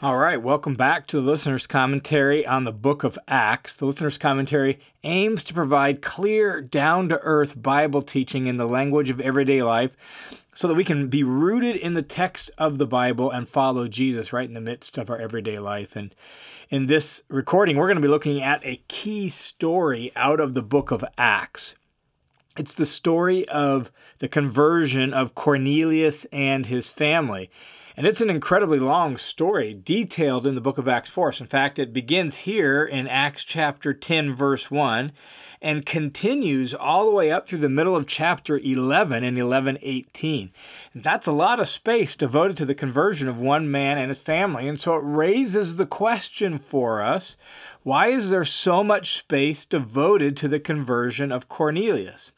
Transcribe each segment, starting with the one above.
All right, welcome back to the listener's commentary on the book of Acts. The listener's commentary aims to provide clear, down to earth Bible teaching in the language of everyday life so that we can be rooted in the text of the Bible and follow Jesus right in the midst of our everyday life. And in this recording, we're going to be looking at a key story out of the book of Acts. It's the story of the conversion of Cornelius and his family. And it's an incredibly long story, detailed in the book of Acts for us. In fact, it begins here in Acts chapter 10, verse 1, and continues all the way up through the middle of chapter 11 and 11:18. That's a lot of space devoted to the conversion of one man and his family. And so it raises the question for us, why is there so much space devoted to the conversion of Cornelius?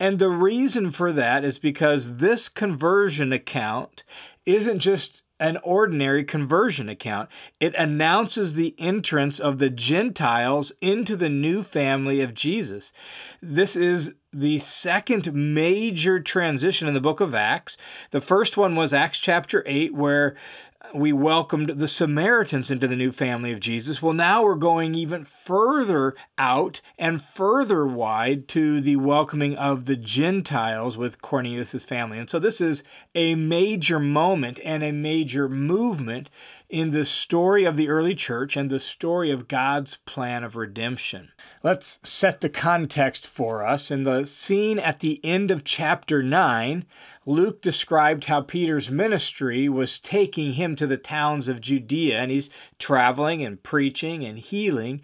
And the reason for that is because this conversion account isn't just an ordinary conversion account. It announces the entrance of the Gentiles into the new family of Jesus. This is the second major transition in the book of Acts. The first one was Acts chapter 8, where we welcomed the Samaritans into the new family of Jesus. Well, now we're going even further out and further wide to the welcoming of the Gentiles with Cornelius' family. And so this is a major moment and a major movement in the story of the early church and the story of God's plan of redemption. Let's set the context for us. In the scene at the end of chapter 9, Luke described how Peter's ministry was taking him to the towns of Judea, and he's traveling and preaching and healing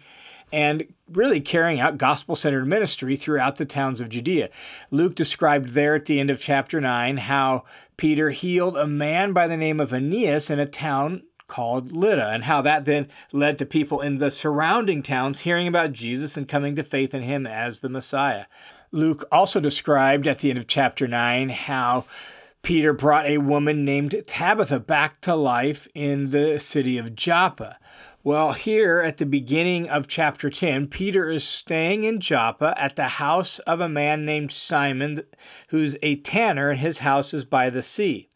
and really carrying out gospel centered ministry throughout the towns of Judea. Luke described there at the end of chapter 9 how Peter healed a man by the name of Aeneas in a town called Lydda, and how that then led to people in the surrounding towns hearing about Jesus and coming to faith in him as the Messiah. Luke also described at the end of chapter 9 how Peter brought a woman named Tabitha back to life in the city of Joppa. Well, here at the beginning of chapter 10, Peter is staying in Joppa at the house of a man named Simon, who's a tanner, and his house is by the sea.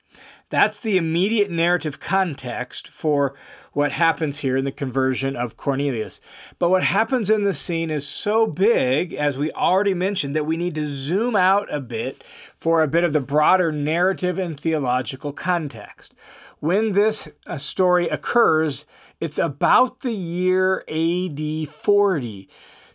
That's the immediate narrative context for what happens here in the conversion of Cornelius. But what happens in the scene is so big, as we already mentioned, that we need to zoom out a bit for a bit of the broader narrative and theological context. When this uh, story occurs, it's about the year AD 40.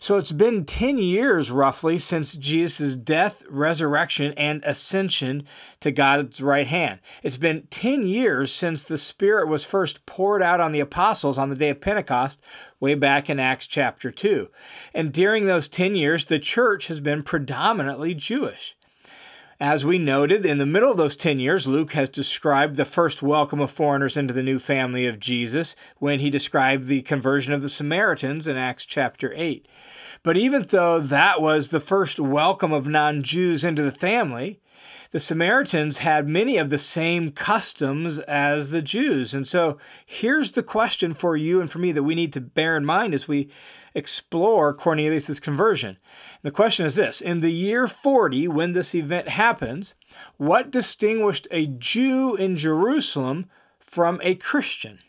So it's been 10 years roughly since Jesus' death, resurrection, and ascension to God's right hand. It's been 10 years since the Spirit was first poured out on the apostles on the day of Pentecost, way back in Acts chapter 2. And during those 10 years, the church has been predominantly Jewish. As we noted, in the middle of those 10 years, Luke has described the first welcome of foreigners into the new family of Jesus when he described the conversion of the Samaritans in Acts chapter 8. But even though that was the first welcome of non Jews into the family, the Samaritans had many of the same customs as the Jews. And so here's the question for you and for me that we need to bear in mind as we explore Cornelius' conversion. The question is this In the year 40, when this event happens, what distinguished a Jew in Jerusalem from a Christian?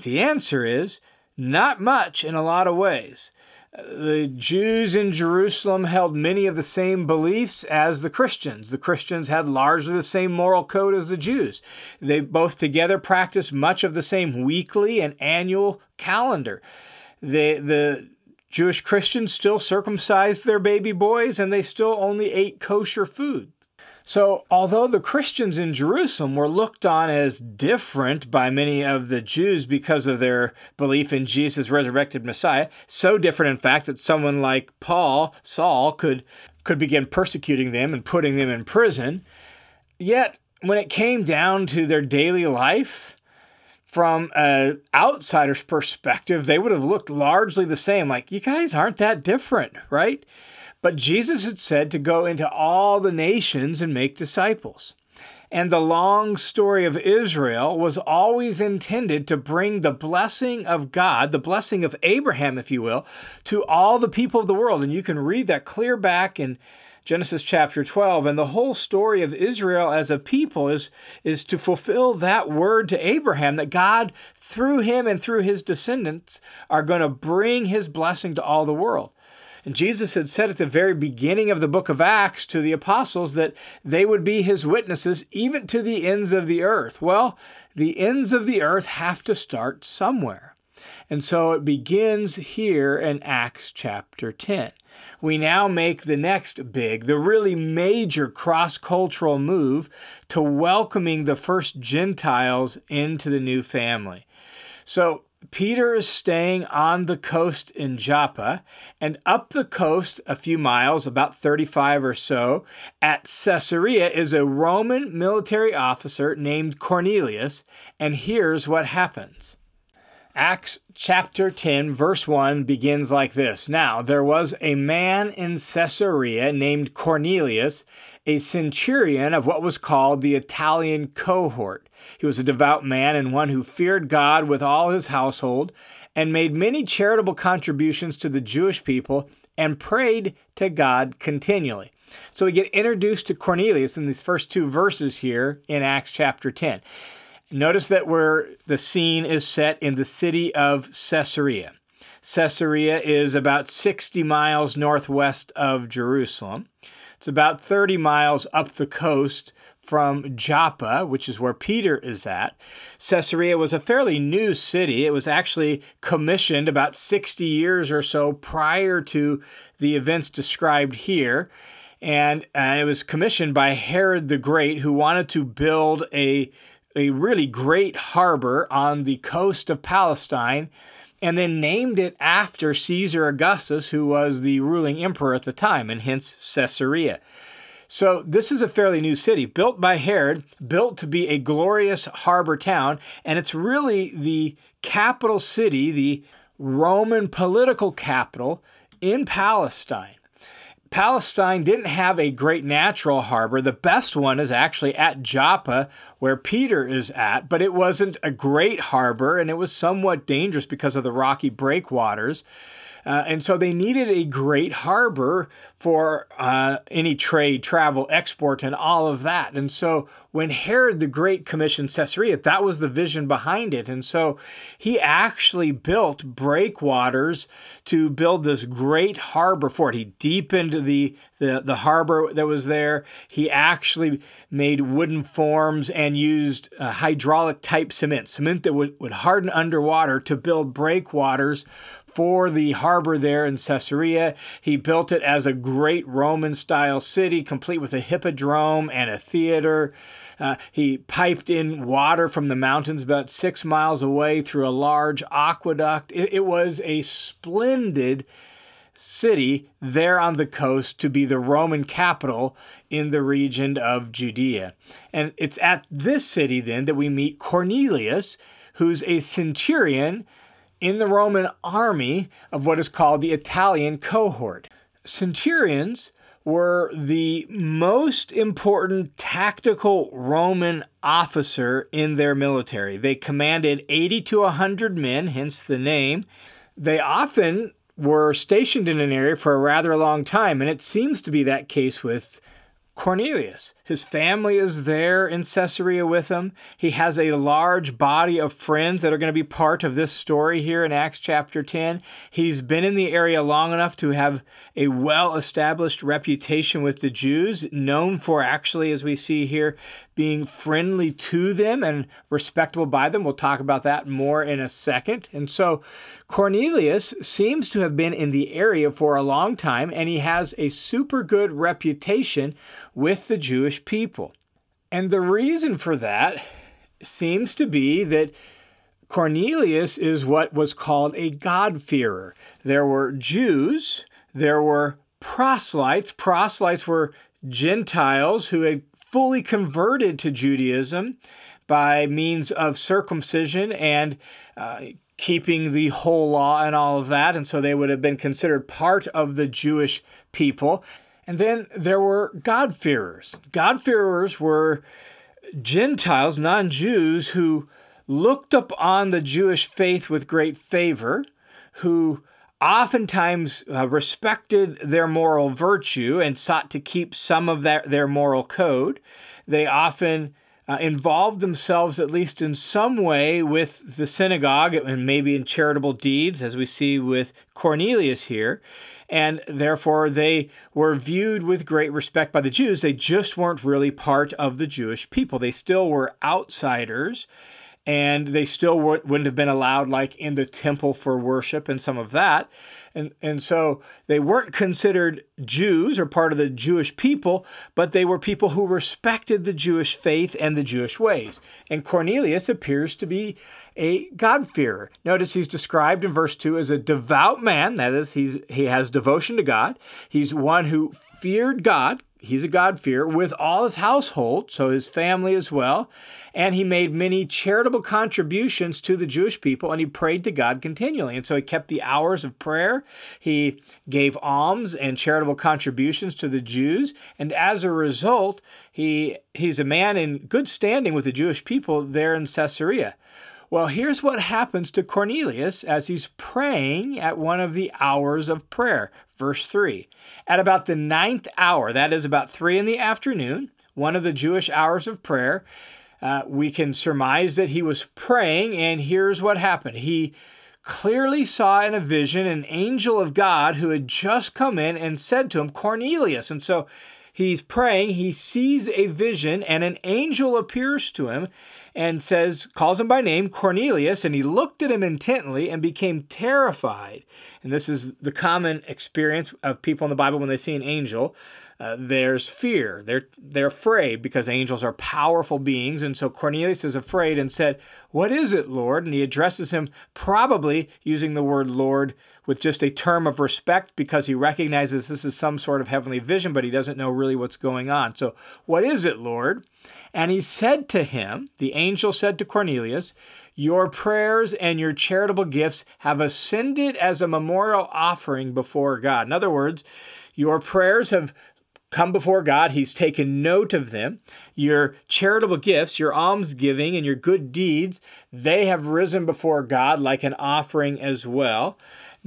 The answer is not much in a lot of ways. The Jews in Jerusalem held many of the same beliefs as the Christians. The Christians had largely the same moral code as the Jews. They both together practiced much of the same weekly and annual calendar. The, the Jewish Christians still circumcised their baby boys and they still only ate kosher food. So, although the Christians in Jerusalem were looked on as different by many of the Jews because of their belief in Jesus' resurrected Messiah, so different, in fact, that someone like Paul, Saul, could, could begin persecuting them and putting them in prison, yet when it came down to their daily life, from an outsider's perspective, they would have looked largely the same. Like, you guys aren't that different, right? But Jesus had said to go into all the nations and make disciples. And the long story of Israel was always intended to bring the blessing of God, the blessing of Abraham, if you will, to all the people of the world. And you can read that clear back in Genesis chapter 12. And the whole story of Israel as a people is, is to fulfill that word to Abraham that God, through him and through his descendants, are going to bring his blessing to all the world. And Jesus had said at the very beginning of the book of Acts to the apostles that they would be his witnesses even to the ends of the earth. Well, the ends of the earth have to start somewhere. And so it begins here in Acts chapter 10. We now make the next big, the really major cross cultural move to welcoming the first Gentiles into the new family. So Peter is staying on the coast in Joppa, and up the coast a few miles, about 35 or so, at Caesarea is a Roman military officer named Cornelius, and here's what happens. Acts chapter 10, verse 1 begins like this Now there was a man in Caesarea named Cornelius, a centurion of what was called the Italian cohort he was a devout man and one who feared God with all his household and made many charitable contributions to the Jewish people and prayed to God continually. So we get introduced to Cornelius in these first two verses here in Acts chapter 10. Notice that where the scene is set in the city of Caesarea. Caesarea is about 60 miles northwest of Jerusalem. It's about 30 miles up the coast from Joppa, which is where Peter is at. Caesarea was a fairly new city. It was actually commissioned about 60 years or so prior to the events described here. And, and it was commissioned by Herod the Great, who wanted to build a, a really great harbor on the coast of Palestine and then named it after Caesar Augustus, who was the ruling emperor at the time, and hence Caesarea. So this is a fairly new city, built by Herod, built to be a glorious harbor town, and it's really the capital city, the Roman political capital in Palestine. Palestine didn't have a great natural harbor. The best one is actually at Joppa, where Peter is at, but it wasn't a great harbor and it was somewhat dangerous because of the rocky breakwaters. Uh, and so they needed a great harbor for uh, any trade, travel, export, and all of that. And so when Herod the Great commissioned Caesarea, that was the vision behind it. And so he actually built breakwaters to build this great harbor for it. He deepened the, the, the harbor that was there. He actually made wooden forms and used uh, hydraulic type cement, cement that would, would harden underwater to build breakwaters for the harbor there in Caesarea. He built it as a great Roman style city, complete with a hippodrome and a theater. Uh, he piped in water from the mountains about six miles away through a large aqueduct. It, it was a splendid city there on the coast to be the Roman capital in the region of Judea. And it's at this city then that we meet Cornelius, who's a centurion in the Roman army of what is called the Italian cohort. Centurions were the most important tactical Roman officer in their military. They commanded 80 to 100 men, hence the name. They often were stationed in an area for a rather long time, and it seems to be that case with Cornelius. His family is there in Caesarea with him. He has a large body of friends that are going to be part of this story here in Acts chapter 10. He's been in the area long enough to have a well established reputation with the Jews, known for actually, as we see here, being friendly to them and respectable by them. We'll talk about that more in a second. And so Cornelius seems to have been in the area for a long time, and he has a super good reputation with the Jewish people. And the reason for that seems to be that Cornelius is what was called a God-fearer. There were Jews, there were proselytes. Proselytes were Gentiles who had fully converted to Judaism by means of circumcision and uh, keeping the whole law and all of that. And so they would have been considered part of the Jewish people. And then there were God-fearers. God-fearers were Gentiles, non Jews, who looked upon the Jewish faith with great favor, who oftentimes uh, respected their moral virtue and sought to keep some of that, their moral code. They often uh, involved themselves, at least in some way, with the synagogue and maybe in charitable deeds, as we see with Cornelius here. And therefore, they were viewed with great respect by the Jews. They just weren't really part of the Jewish people. They still were outsiders and they still wouldn't have been allowed like in the temple for worship and some of that and and so they weren't considered Jews or part of the Jewish people but they were people who respected the Jewish faith and the Jewish ways and Cornelius appears to be a God-fearer. Notice he's described in verse 2 as a devout man, that is he's he has devotion to God. He's one who feared God, he's a God-fearer with all his household, so his family as well and he made many charitable contributions to the Jewish people, and he prayed to God continually. And so he kept the hours of prayer. He gave alms and charitable contributions to the Jews, and as a result, he he's a man in good standing with the Jewish people there in Caesarea. Well, here's what happens to Cornelius as he's praying at one of the hours of prayer. Verse 3. At about the ninth hour, that is about three in the afternoon, one of the Jewish hours of prayer, uh, we can surmise that he was praying, and here's what happened. He clearly saw in a vision an angel of God who had just come in and said to him, Cornelius. And so he's praying, he sees a vision, and an angel appears to him and says, calls him by name, Cornelius, and he looked at him intently and became terrified. And this is the common experience of people in the Bible when they see an angel. Uh, there's fear. They're they're afraid because angels are powerful beings, and so Cornelius is afraid and said, "What is it, Lord?" And he addresses him, probably using the word Lord with just a term of respect because he recognizes this is some sort of heavenly vision, but he doesn't know really what's going on. So, what is it, Lord? And he said to him, the angel said to Cornelius, Your prayers and your charitable gifts have ascended as a memorial offering before God. In other words, your prayers have come before God. He's taken note of them. Your charitable gifts, your almsgiving, and your good deeds, they have risen before God like an offering as well.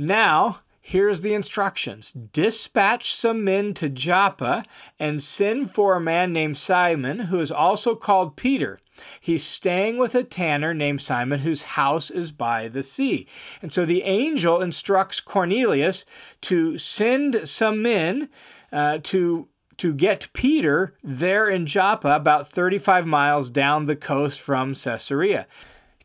Now, here's the instructions Dispatch some men to Joppa and send for a man named Simon, who is also called Peter. He's staying with a tanner named Simon, whose house is by the sea. And so the angel instructs Cornelius to send some men uh, to to get Peter there in Joppa, about 35 miles down the coast from Caesarea.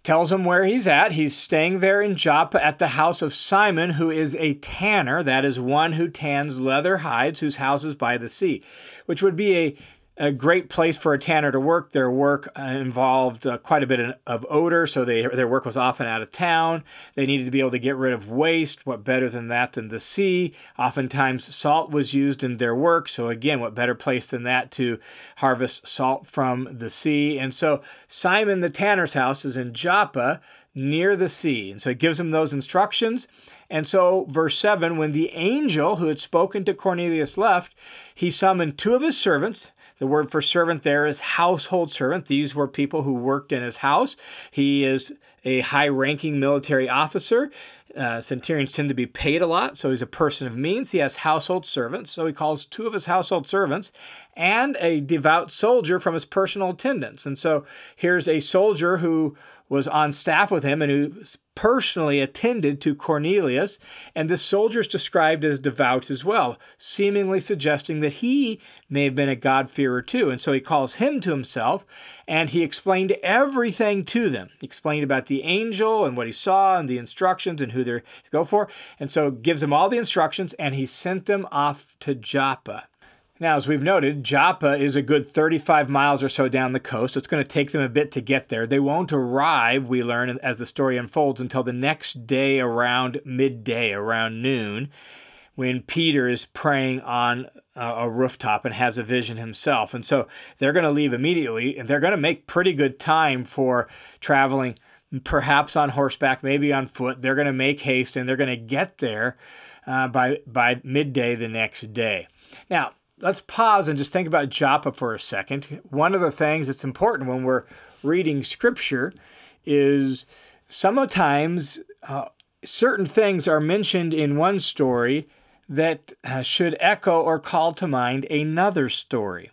Tells him where he's at. He's staying there in Joppa at the house of Simon, who is a tanner, that is one who tans leather hides, whose house is by the sea, which would be a a great place for a tanner to work. Their work uh, involved uh, quite a bit of odor, so they, their work was often out of town. They needed to be able to get rid of waste. What better than that than the sea? Oftentimes, salt was used in their work, so again, what better place than that to harvest salt from the sea? And so, Simon the tanner's house is in Joppa near the sea. And so, it gives him those instructions. And so, verse 7 when the angel who had spoken to Cornelius left, he summoned two of his servants the word for servant there is household servant. These were people who worked in his house. He is a high ranking military officer. Uh, centurions tend to be paid a lot, so he's a person of means. He has household servants, so he calls two of his household servants and a devout soldier from his personal attendants. And so here's a soldier who was on staff with him and who personally attended to Cornelius, and this soldier is described as devout as well, seemingly suggesting that he may have been a God-fearer too. And so he calls him to himself, and he explained everything to them. He explained about the angel and what he saw and the instructions and who they're to go for. And so gives them all the instructions, and he sent them off to Joppa. Now, as we've noted, Joppa is a good 35 miles or so down the coast. It's going to take them a bit to get there. They won't arrive, we learn as the story unfolds, until the next day around midday, around noon, when Peter is praying on a rooftop and has a vision himself. And so they're going to leave immediately and they're going to make pretty good time for traveling, perhaps on horseback, maybe on foot. They're going to make haste and they're going to get there uh, by, by midday the next day. Now, let's pause and just think about Joppa for a second. One of the things that's important when we're reading scripture is sometimes uh, certain things are mentioned in one story that uh, should echo or call to mind another story.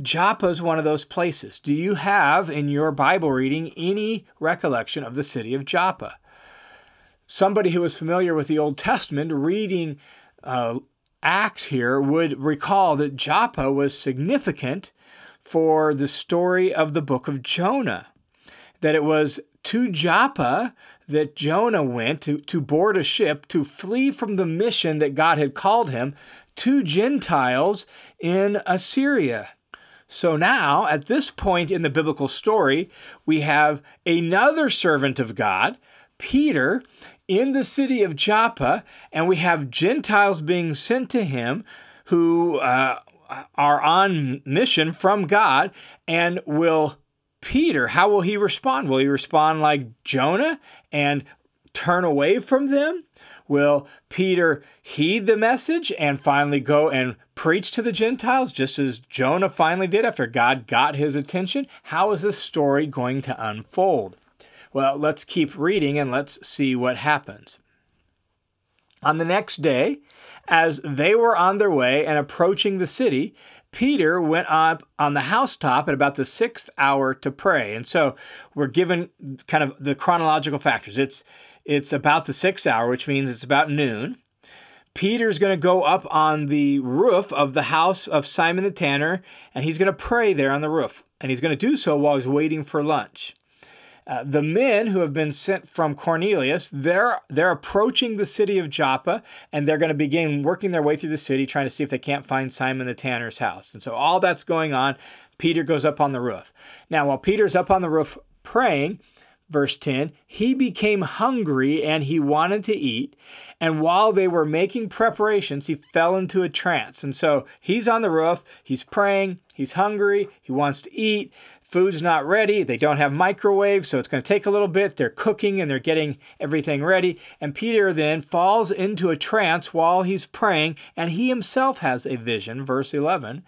Joppa is one of those places. Do you have in your Bible reading any recollection of the city of Joppa? Somebody who is familiar with the Old Testament reading uh, Acts here would recall that Joppa was significant for the story of the book of Jonah. That it was to Joppa that Jonah went to, to board a ship to flee from the mission that God had called him to Gentiles in Assyria. So now, at this point in the biblical story, we have another servant of God, Peter, in the city of Joppa, and we have Gentiles being sent to him who uh, are on mission from God. And will Peter, how will he respond? Will he respond like Jonah and turn away from them? Will Peter heed the message and finally go and preach to the Gentiles, just as Jonah finally did after God got his attention? How is this story going to unfold? Well, let's keep reading and let's see what happens. On the next day, as they were on their way and approaching the city, Peter went up on the housetop at about the sixth hour to pray. And so we're given kind of the chronological factors. It's it's about the sixth hour, which means it's about noon. Peter's going to go up on the roof of the house of Simon the tanner, and he's going to pray there on the roof. And he's going to do so while he's waiting for lunch. Uh, the men who have been sent from Cornelius, they're they're approaching the city of Joppa, and they're going to begin working their way through the city, trying to see if they can't find Simon the tanner's house. And so all that's going on. Peter goes up on the roof. Now, while Peter's up on the roof praying, verse 10, he became hungry and he wanted to eat. And while they were making preparations, he fell into a trance. And so he's on the roof, he's praying, he's hungry, he wants to eat. Food's not ready. They don't have microwaves, so it's going to take a little bit. They're cooking and they're getting everything ready. And Peter then falls into a trance while he's praying, and he himself has a vision, verse 11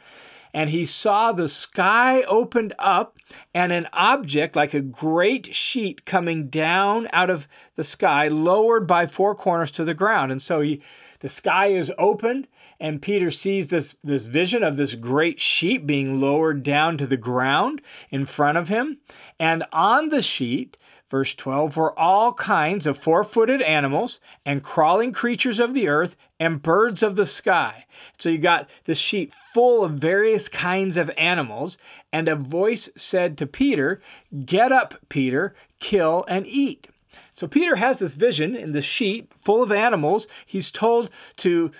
and he saw the sky opened up and an object like a great sheet coming down out of the sky, lowered by four corners to the ground. And so he, the sky is opened, and Peter sees this, this vision of this great sheet being lowered down to the ground in front of him. And on the sheet, Verse 12 were all kinds of four footed animals and crawling creatures of the earth and birds of the sky. So you got this sheet full of various kinds of animals. And a voice said to Peter, Get up, Peter, kill and eat. So Peter has this vision in the sheet full of animals. He's told to,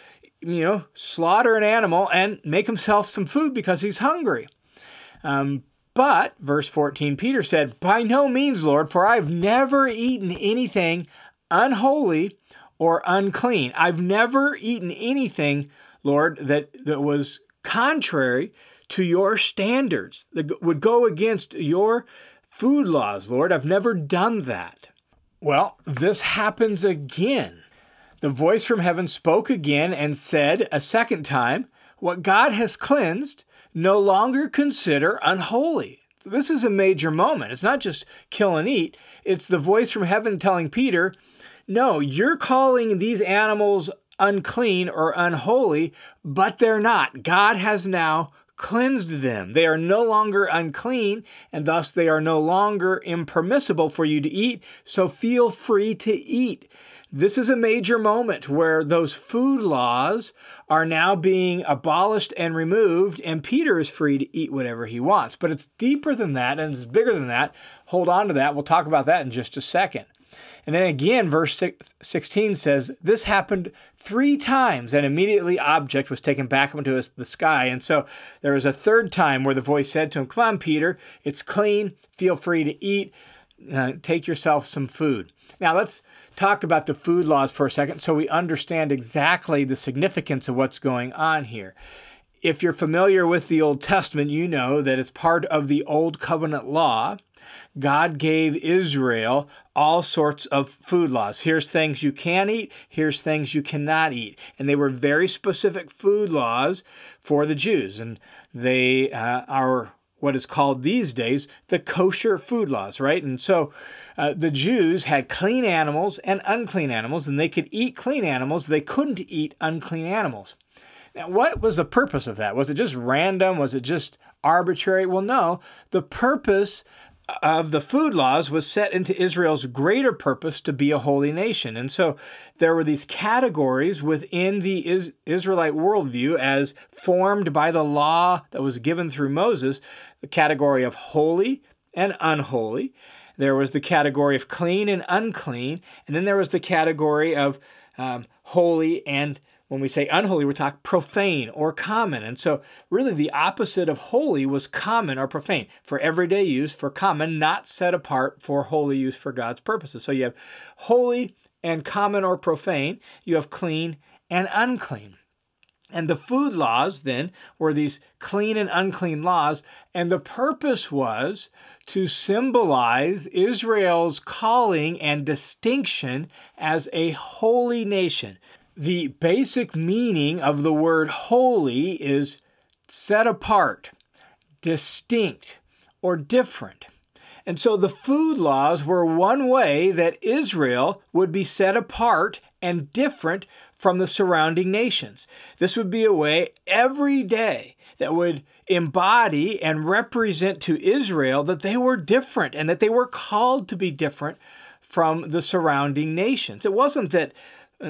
you know, slaughter an animal and make himself some food because he's hungry. Um, but, verse 14, Peter said, By no means, Lord, for I've never eaten anything unholy or unclean. I've never eaten anything, Lord, that, that was contrary to your standards, that would go against your food laws, Lord. I've never done that. Well, this happens again. The voice from heaven spoke again and said a second time, What God has cleansed, no longer consider unholy. This is a major moment. It's not just kill and eat, it's the voice from heaven telling Peter, no, you're calling these animals unclean or unholy, but they're not. God has now cleansed them. They are no longer unclean, and thus they are no longer impermissible for you to eat. So feel free to eat. This is a major moment where those food laws are now being abolished and removed, and Peter is free to eat whatever he wants. But it's deeper than that and it's bigger than that. Hold on to that. We'll talk about that in just a second. And then again, verse 16 says, This happened three times, and immediately object was taken back into the sky. And so there was a third time where the voice said to him, Come on, Peter, it's clean. Feel free to eat. Uh, take yourself some food. Now let's talk about the food laws for a second so we understand exactly the significance of what's going on here. If you're familiar with the Old Testament, you know that as part of the Old Covenant law, God gave Israel all sorts of food laws. Here's things you can eat, here's things you cannot eat. And they were very specific food laws for the Jews. And they uh, are what is called these days the kosher food laws, right? And so uh, the Jews had clean animals and unclean animals, and they could eat clean animals. They couldn't eat unclean animals. Now, what was the purpose of that? Was it just random? Was it just arbitrary? Well, no. The purpose of the food laws was set into Israel's greater purpose to be a holy nation. And so there were these categories within the Israelite worldview as formed by the law that was given through Moses the category of holy and unholy. There was the category of clean and unclean. And then there was the category of um, holy and when we say unholy, we talk profane or common. And so, really, the opposite of holy was common or profane for everyday use, for common, not set apart for holy use for God's purposes. So, you have holy and common or profane, you have clean and unclean. And the food laws then were these clean and unclean laws. And the purpose was to symbolize Israel's calling and distinction as a holy nation. The basic meaning of the word holy is set apart, distinct, or different. And so the food laws were one way that Israel would be set apart and different from the surrounding nations. This would be a way every day that would embody and represent to Israel that they were different and that they were called to be different from the surrounding nations. It wasn't that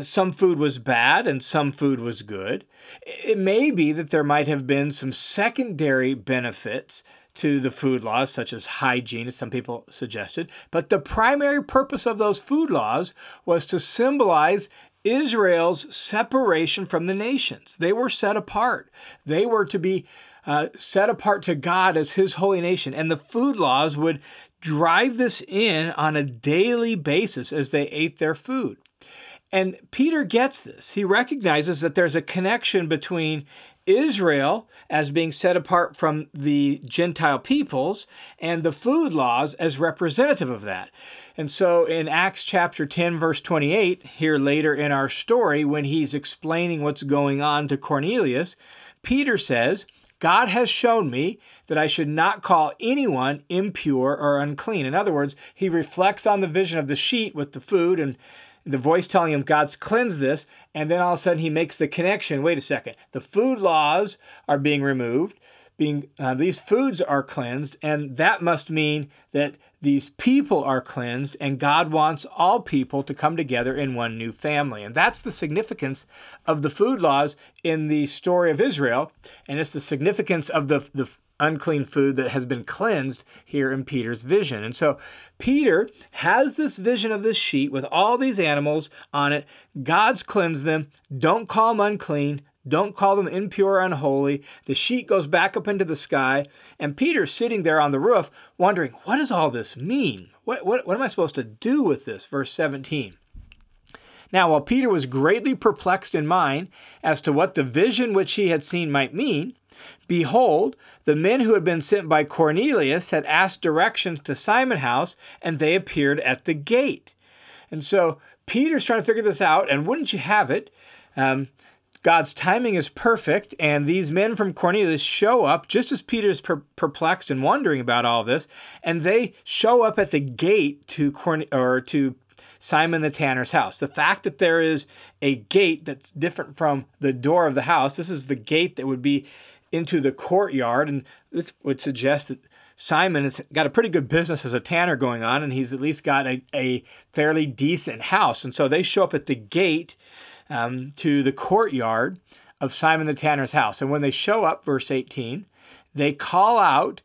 some food was bad and some food was good. It may be that there might have been some secondary benefits to the food laws, such as hygiene, as some people suggested. But the primary purpose of those food laws was to symbolize Israel's separation from the nations. They were set apart. They were to be uh, set apart to God as His holy nation. And the food laws would drive this in on a daily basis as they ate their food. And Peter gets this. He recognizes that there's a connection between Israel as being set apart from the Gentile peoples and the food laws as representative of that. And so in Acts chapter 10, verse 28, here later in our story, when he's explaining what's going on to Cornelius, Peter says, God has shown me that I should not call anyone impure or unclean. In other words, he reflects on the vision of the sheet with the food and the voice telling him God's cleansed this, and then all of a sudden he makes the connection. Wait a second, the food laws are being removed, being uh, these foods are cleansed, and that must mean that these people are cleansed, and God wants all people to come together in one new family, and that's the significance of the food laws in the story of Israel, and it's the significance of the the unclean food that has been cleansed here in Peter's vision. And so Peter has this vision of this sheet with all these animals on it. God's cleansed them. Don't call them unclean. Don't call them impure unholy. The sheet goes back up into the sky, and Peter's sitting there on the roof wondering, what does all this mean? What, what, what am I supposed to do with this? Verse 17. Now, while Peter was greatly perplexed in mind as to what the vision which he had seen might mean, Behold, the men who had been sent by Cornelius had asked directions to Simon House, and they appeared at the gate. And so Peter's trying to figure this out, and wouldn't you have it? Um, God's timing is perfect, and these men from Cornelius show up just as Peter's per- perplexed and wondering about all this, and they show up at the gate to Corn- or to Simon the tanner's house. The fact that there is a gate that's different from the door of the house, this is the gate that would be into the courtyard, and this would suggest that Simon has got a pretty good business as a tanner going on, and he's at least got a, a fairly decent house. And so they show up at the gate um, to the courtyard of Simon the tanner's house. And when they show up, verse 18, they call out.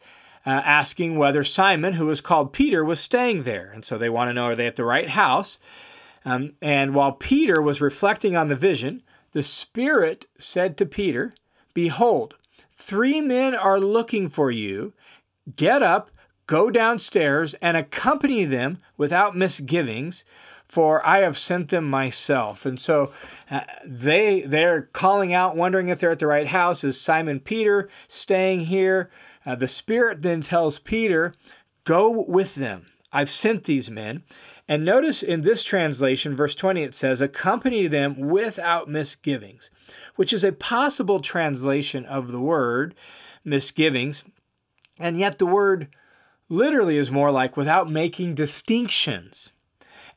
Uh, asking whether Simon, who was called Peter, was staying there. And so they want to know are they at the right house? Um, and while Peter was reflecting on the vision, the Spirit said to Peter, Behold, Three men are looking for you. Get up, go downstairs, and accompany them without misgivings, for I have sent them myself. And so uh, they they're calling out, wondering if they're at the right house. Is Simon Peter staying here? Uh, the Spirit then tells Peter, "Go with them. I've sent these men." And notice in this translation, verse 20, it says, accompany them without misgivings which is a possible translation of the word misgivings. And yet the word literally is more like without making distinctions.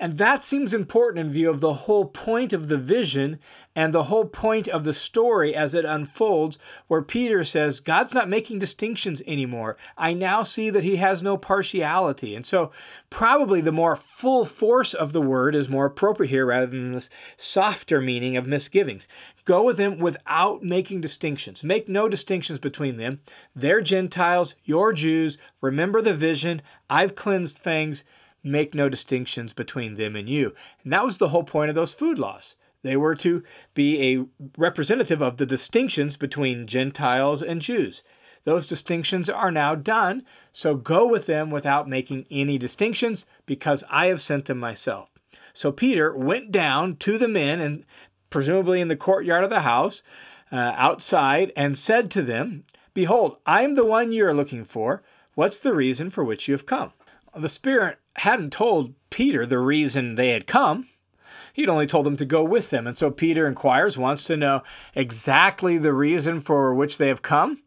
And that seems important in view of the whole point of the vision and the whole point of the story as it unfolds, where Peter says, God's not making distinctions anymore. I now see that he has no partiality. And so, probably the more full force of the word is more appropriate here rather than this softer meaning of misgivings. Go with them without making distinctions. Make no distinctions between them. They're Gentiles, you're Jews. Remember the vision. I've cleansed things make no distinctions between them and you. And that was the whole point of those food laws. They were to be a representative of the distinctions between Gentiles and Jews. Those distinctions are now done, so go with them without making any distinctions, because I have sent them myself. So Peter went down to the men, and presumably in the courtyard of the house, uh, outside, and said to them, Behold, I am the one you are looking for. What's the reason for which you have come? The Spirit hadn't told Peter the reason they had come. He'd only told them to go with them. And so Peter inquires, wants to know exactly the reason for which they have come.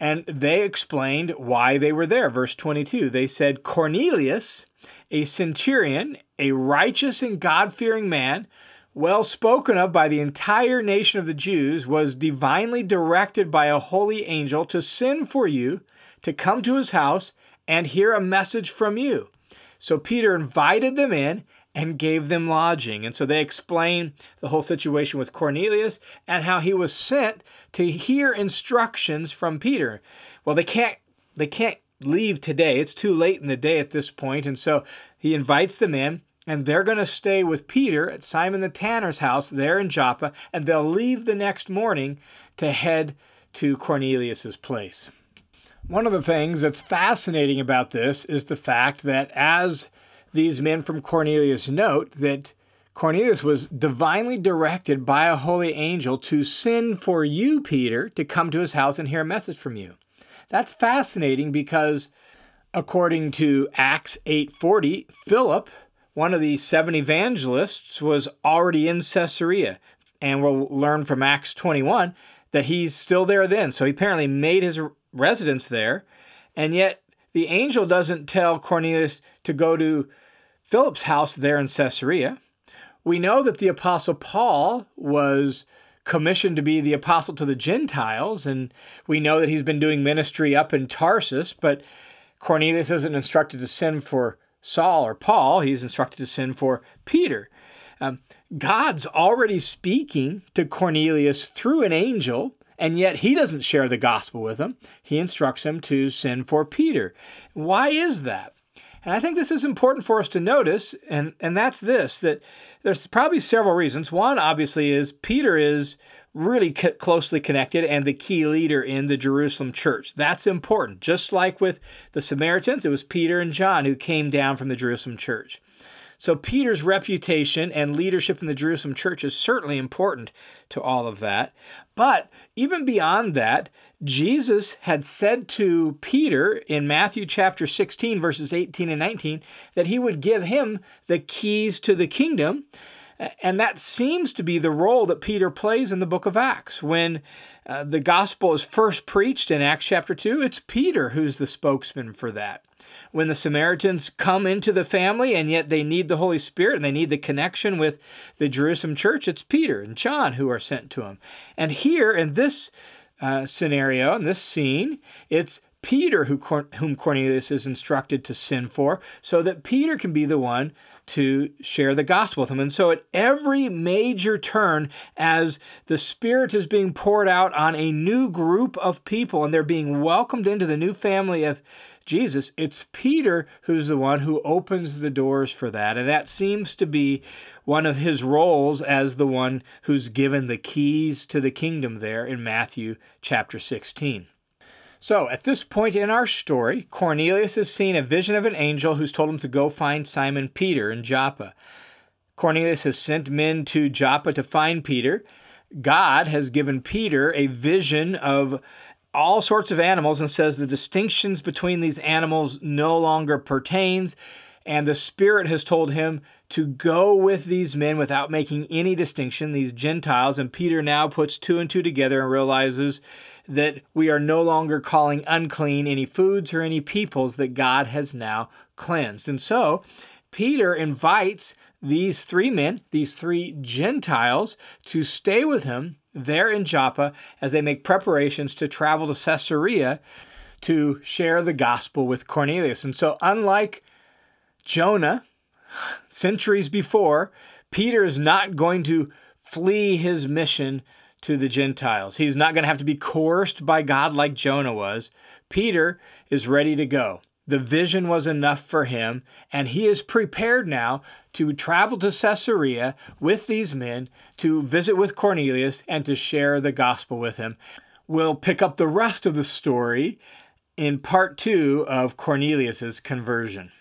And they explained why they were there. Verse 22 they said, Cornelius, a centurion, a righteous and God fearing man, well spoken of by the entire nation of the Jews, was divinely directed by a holy angel to send for you to come to his house and hear a message from you. So Peter invited them in and gave them lodging. And so they explain the whole situation with Cornelius and how he was sent to hear instructions from Peter. Well, they can't they can't leave today. It's too late in the day at this point, and so he invites them in and they're going to stay with Peter at Simon the tanner's house there in Joppa and they'll leave the next morning to head to Cornelius's place. One of the things that's fascinating about this is the fact that as these men from Cornelius note that Cornelius was divinely directed by a holy angel to send for you, Peter, to come to his house and hear a message from you. That's fascinating because according to Acts 8:40, Philip, one of the seven evangelists, was already in Caesarea. And we'll learn from Acts 21 that he's still there then. So he apparently made his residence there. And yet the angel doesn't tell Cornelius to go to Philip's house there in Caesarea. We know that the apostle Paul was commissioned to be the apostle to the Gentiles, and we know that he's been doing ministry up in Tarsus, but Cornelius isn't instructed to send for Saul or Paul, he's instructed to send for Peter. Um, God's already speaking to Cornelius through an angel, and yet he doesn't share the gospel with him. He instructs him to send for Peter. Why is that? And I think this is important for us to notice, and, and that's this that there's probably several reasons. One, obviously, is Peter is really c- closely connected and the key leader in the Jerusalem church. That's important. Just like with the Samaritans, it was Peter and John who came down from the Jerusalem church. So Peter's reputation and leadership in the Jerusalem church is certainly important to all of that. But even beyond that, Jesus had said to Peter in Matthew chapter 16, verses 18 and 19, that he would give him the keys to the kingdom. And that seems to be the role that Peter plays in the book of Acts. When uh, the gospel is first preached in Acts chapter 2, it's Peter who's the spokesman for that when the Samaritans come into the family and yet they need the Holy Spirit and they need the connection with the Jerusalem church, it's Peter and John who are sent to him. And here in this uh, scenario, in this scene, it's Peter who, whom Cornelius is instructed to send for, so that Peter can be the one to share the gospel with him. And so, at every major turn, as the Spirit is being poured out on a new group of people and they're being welcomed into the new family of Jesus, it's Peter who's the one who opens the doors for that. And that seems to be one of his roles as the one who's given the keys to the kingdom there in Matthew chapter 16. So, at this point in our story, Cornelius has seen a vision of an angel who's told him to go find Simon Peter in Joppa. Cornelius has sent men to Joppa to find Peter. God has given Peter a vision of all sorts of animals and says the distinctions between these animals no longer pertains and the Spirit has told him to go with these men without making any distinction, these Gentiles. And Peter now puts two and two together and realizes that we are no longer calling unclean any foods or any peoples that God has now cleansed. And so Peter invites these three men, these three Gentiles, to stay with him there in Joppa as they make preparations to travel to Caesarea to share the gospel with Cornelius. And so, unlike Jonah, centuries before, Peter is not going to flee his mission to the Gentiles. He's not going to have to be coerced by God like Jonah was. Peter is ready to go. The vision was enough for him, and he is prepared now to travel to Caesarea with these men to visit with Cornelius and to share the gospel with him. We'll pick up the rest of the story in part two of Cornelius's conversion.